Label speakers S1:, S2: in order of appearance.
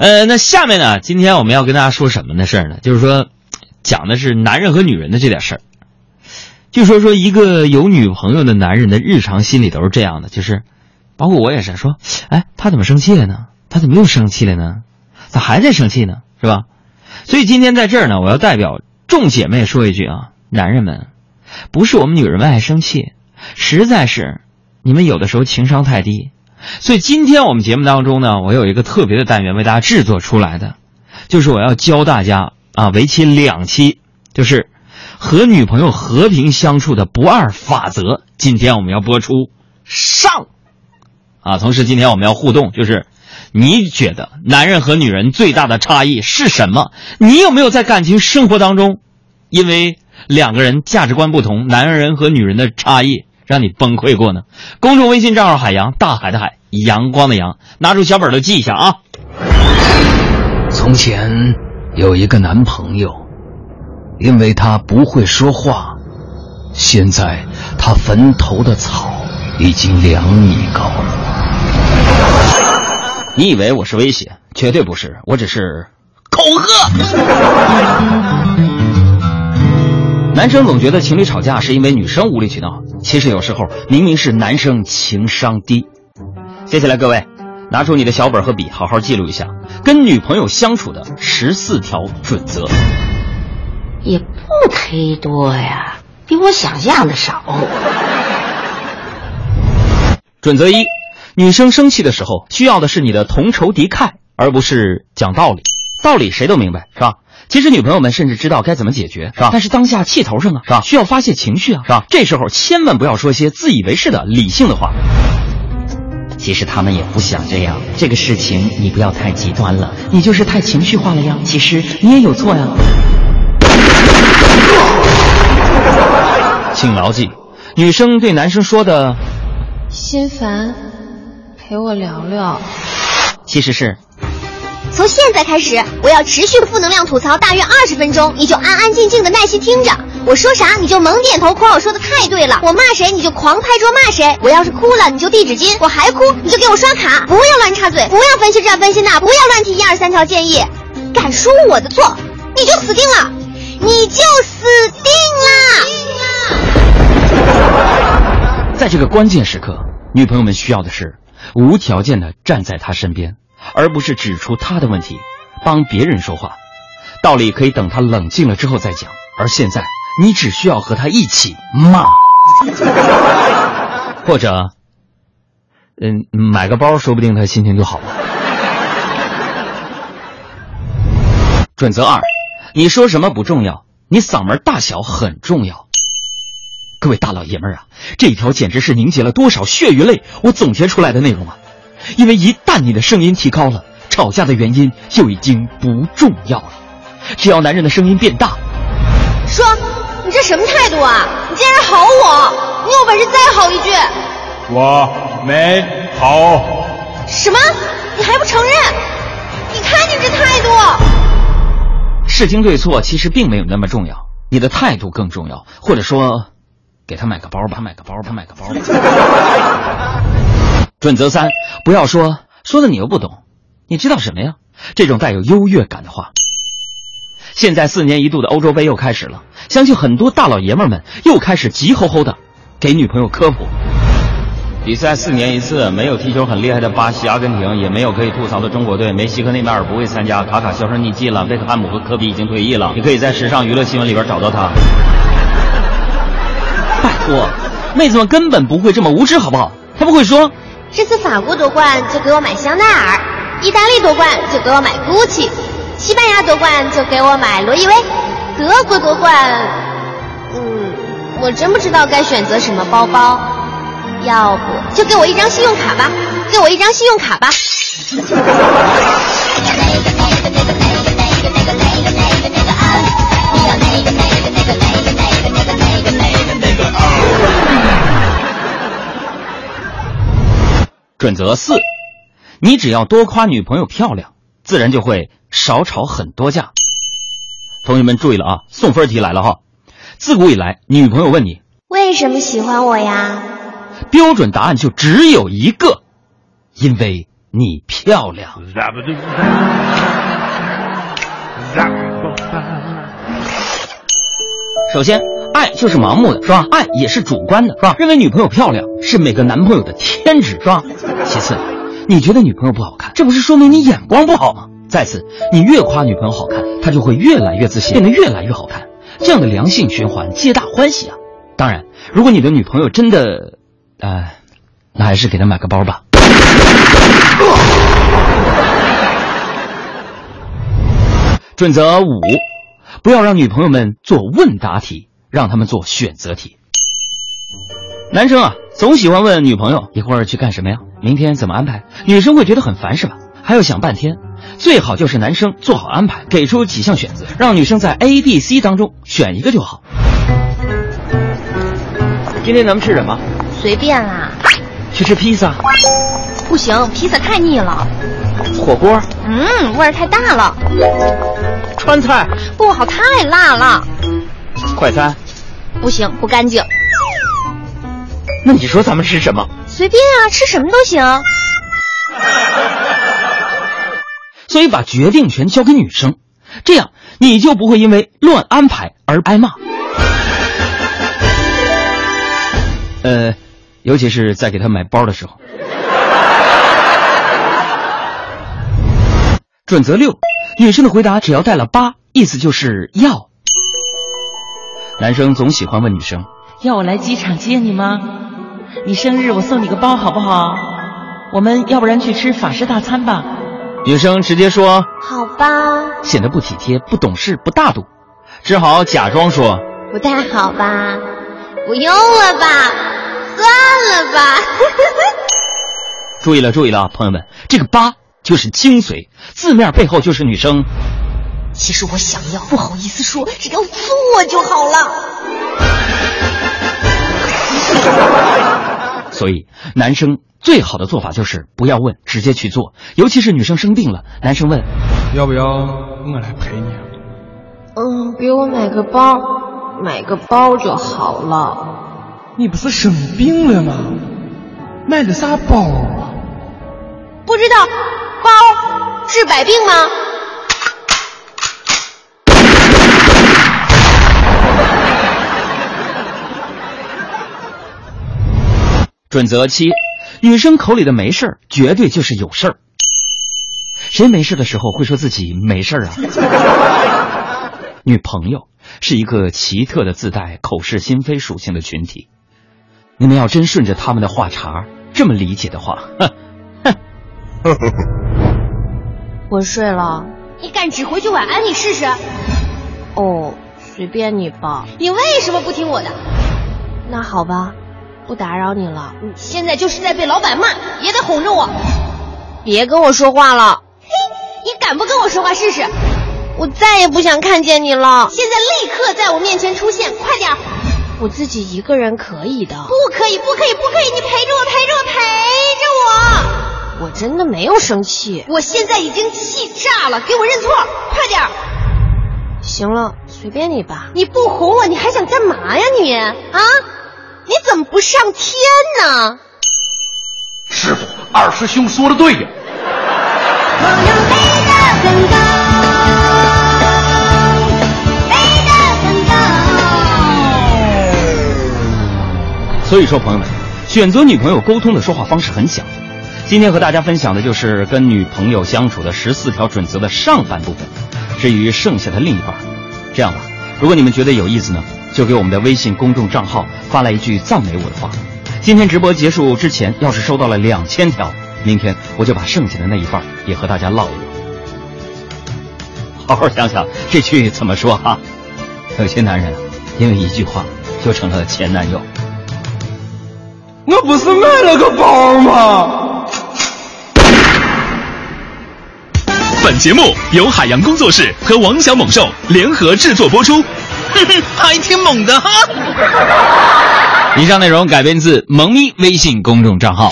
S1: 呃，那下面呢，今天我们要跟大家说什么的事儿呢？就是说，讲的是男人和女人的这点事儿。就说说一个有女朋友的男人的日常心理都是这样的，就是，包括我也是说，哎，他怎么生气了呢？他怎么又生气了呢？咋还在生气呢？是吧？所以今天在这儿呢，我要代表众姐妹说一句啊，男人们，不是我们女人们爱生气，实在是你们有的时候情商太低。所以今天我们节目当中呢，我有一个特别的单元为大家制作出来的，就是我要教大家啊，为期两期，就是和女朋友和平相处的不二法则。今天我们要播出上啊，同时今天我们要互动，就是你觉得男人和女人最大的差异是什么？你有没有在感情生活当中，因为两个人价值观不同，男人和女人的差异？让你崩溃过呢？公众微信账号海洋，大海的海，阳光的阳，拿出小本都记一下啊。
S2: 从前有一个男朋友，因为他不会说话，现在他坟头的草已经两米高了。
S1: 你以为我是威胁？绝对不是，我只是恐吓。男生总觉得情侣吵架是因为女生无理取闹，其实有时候明明是男生情商低。接下来各位，拿出你的小本和笔，好好记录一下跟女朋友相处的十四条准则。
S3: 也不忒多呀，比我想象的少。
S1: 准则一：女生生气的时候，需要的是你的同仇敌忾，而不是讲道理。道理谁都明白，是吧？其实女朋友们甚至知道该怎么解决，是吧？但是当下气头上啊，是吧？需要发泄情绪啊，是吧？这时候千万不要说些自以为是的理性的话。
S4: 其实他们也不想这样，这个事情你不要太极端了，你就是太情绪化了呀。其实你也有错呀。
S1: 请牢记，女生对男生说的“
S5: 心烦，陪我聊聊”，
S1: 其实是。
S6: 从现在开始，我要持续负能量吐槽大约二十分钟，你就安安静静的耐心听着。我说啥你就猛点头，夸我说的太对了。我骂谁你就狂拍桌骂谁。我要是哭了你就递纸巾，我还哭你就给我刷卡。不要乱插嘴，不要分析这分析那，不要乱提一二三条建议。敢说我的错，你就死定了，你就死定
S1: 了。在这个关键时刻，女朋友们需要的是无条件的站在他身边。而不是指出他的问题，帮别人说话，道理可以等他冷静了之后再讲。而现在，你只需要和他一起骂，或者，嗯，买个包，说不定他心情就好了。准则二，你说什么不重要，你嗓门大小很重要。各位大老爷们儿啊，这一条简直是凝结了多少血与泪，我总结出来的内容啊！因为一旦你的声音提高了，吵架的原因就已经不重要了。只要男人的声音变大，
S6: 什么态度啊？你竟然吼我！你有本事再吼一句！
S7: 我没吼。
S6: 什么？你还不承认？你看你这态度！
S1: 事情对错其实并没有那么重要，你的态度更重要。或者说，给他买个包吧，买个包，他买个包吧。准则三，不要说说的你又不懂，你知道什么呀？这种带有优越感的话。现在四年一度的欧洲杯又开始了，相信很多大老爷们们又开始急吼吼的给女朋友科普。比赛四年一次，没有踢球很厉害的巴西、阿根廷，也没有可以吐槽的中国队。梅西和内马尔不会参加，卡卡销声匿迹了，贝克汉姆和科比已经退役了。你可以在时尚娱乐新闻里边找到他。拜托，妹子们根本不会这么无知，好不好？他们会说。
S6: 这次法国夺冠就给我买香奈儿，意大利夺冠就给我买 GUCCI，西班牙夺冠就给我买罗意威，德国夺冠，嗯，我真不知道该选择什么包包，要不就给我一张信用卡吧，给我一张信用卡吧。
S1: 准则四，你只要多夸女朋友漂亮，自然就会少吵很多架。同学们注意了啊，送分题来了哈！自古以来，女朋友问你
S6: 为什么喜欢我呀？
S1: 标准答案就只有一个，因为你漂亮。首先，爱就是盲目的，是吧？爱也是主观的，是吧？认为女朋友漂亮是每个男朋友的天职，是吧？其次，你觉得女朋友不好看，这不是说明你眼光不好吗？再次，你越夸女朋友好看，她就会越来越自信，变得越来越好看，这样的良性循环，皆大欢喜啊！当然，如果你的女朋友真的，呃，那还是给她买个包吧。准则五。不要让女朋友们做问答题，让他们做选择题。男生啊，总喜欢问女朋友一会儿去干什么呀？明天怎么安排？女生会觉得很烦，是吧？还要想半天。最好就是男生做好安排，给出几项选择，让女生在 A、B、C 当中选一个就好。今天咱们吃什么？
S6: 随便啦。
S1: 去吃披萨？
S6: 不行，披萨太腻了。
S1: 火锅？
S6: 嗯，味儿太大了。
S1: 川菜？
S6: 不好，太辣了。
S1: 快餐？
S6: 不行，不干净。
S1: 那你说咱们吃什么？
S6: 随便啊，吃什么都行。
S1: 所以把决定权交给女生，这样你就不会因为乱安排而挨骂。呃，尤其是在给她买包的时候。准则六，女生的回答只要带了八，意思就是要。男生总喜欢问女生：“
S8: 要我来机场接你吗？你生日我送你个包好不好？我们要不然去吃法式大餐吧？”
S1: 女生直接说：“
S6: 好吧。”
S1: 显得不体贴、不懂事、不大度，只好假装说：“
S6: 不太好吧？不用了吧？算了吧。”
S1: 注意了，注意了，朋友们，这个八。就是精髓，字面背后就是女生。
S6: 其实我想要，不好意思说，只要做就好了。
S1: 所以，男生最好的做法就是不要问，直接去做。尤其是女生生病了，男生问：“
S7: 要不要我来陪你？”
S5: 嗯，给我买个包，买个包就好了。
S7: 你不是生病了吗？买的啥包啊？
S6: 不知道。包治百病吗？
S1: 准则七：女生口里的没事儿，绝对就是有事儿。谁没事的时候会说自己没事儿啊？女朋友是一个奇特的自带口是心非属性的群体。你们要真顺着他们的话茬这么理解的话，哼哼。
S5: 我睡了，
S6: 你敢指挥去晚安？你试试。
S5: 哦，随便你吧。
S6: 你为什么不听我的？
S5: 那好吧，不打扰你了。
S6: 你现在就是在被老板骂，也得哄着我。
S5: 别跟我说话了。
S6: 嘿，你敢不跟我说话试试？
S5: 我再也不想看见你了。
S6: 现在立刻在我面前出现，快点。
S5: 我自己一个人可以的。
S6: 不可以，不可以，不可以！你陪着我，陪着我，陪着我。
S5: 我真的没有生气，
S6: 我现在已经气炸了，给我认错，快点儿！
S5: 行了，随便你吧。
S6: 你不哄我，你还想干嘛呀你？啊？你怎么不上天呢？
S9: 师傅，二师兄说的对呀。
S6: 我要飞得更高，
S1: 飞得更高。所以说，朋友们，选择女朋友沟通的说话方式很讲究。今天和大家分享的就是跟女朋友相处的十四条准则的上半部分，至于剩下的另一半，这样吧，如果你们觉得有意思呢，就给我们的微信公众账号发来一句赞美我的话。今天直播结束之前，要是收到了两千条，明天我就把剩下的那一半也和大家唠一唠。好好想想这句怎么说哈？有些男人因为一句话就成了前男友。
S7: 我不是买了个包吗？
S10: 本节目由海洋工作室和王小猛兽联合制作播出，还挺猛的哈。
S11: 以上内容改编自萌咪微信公众账号。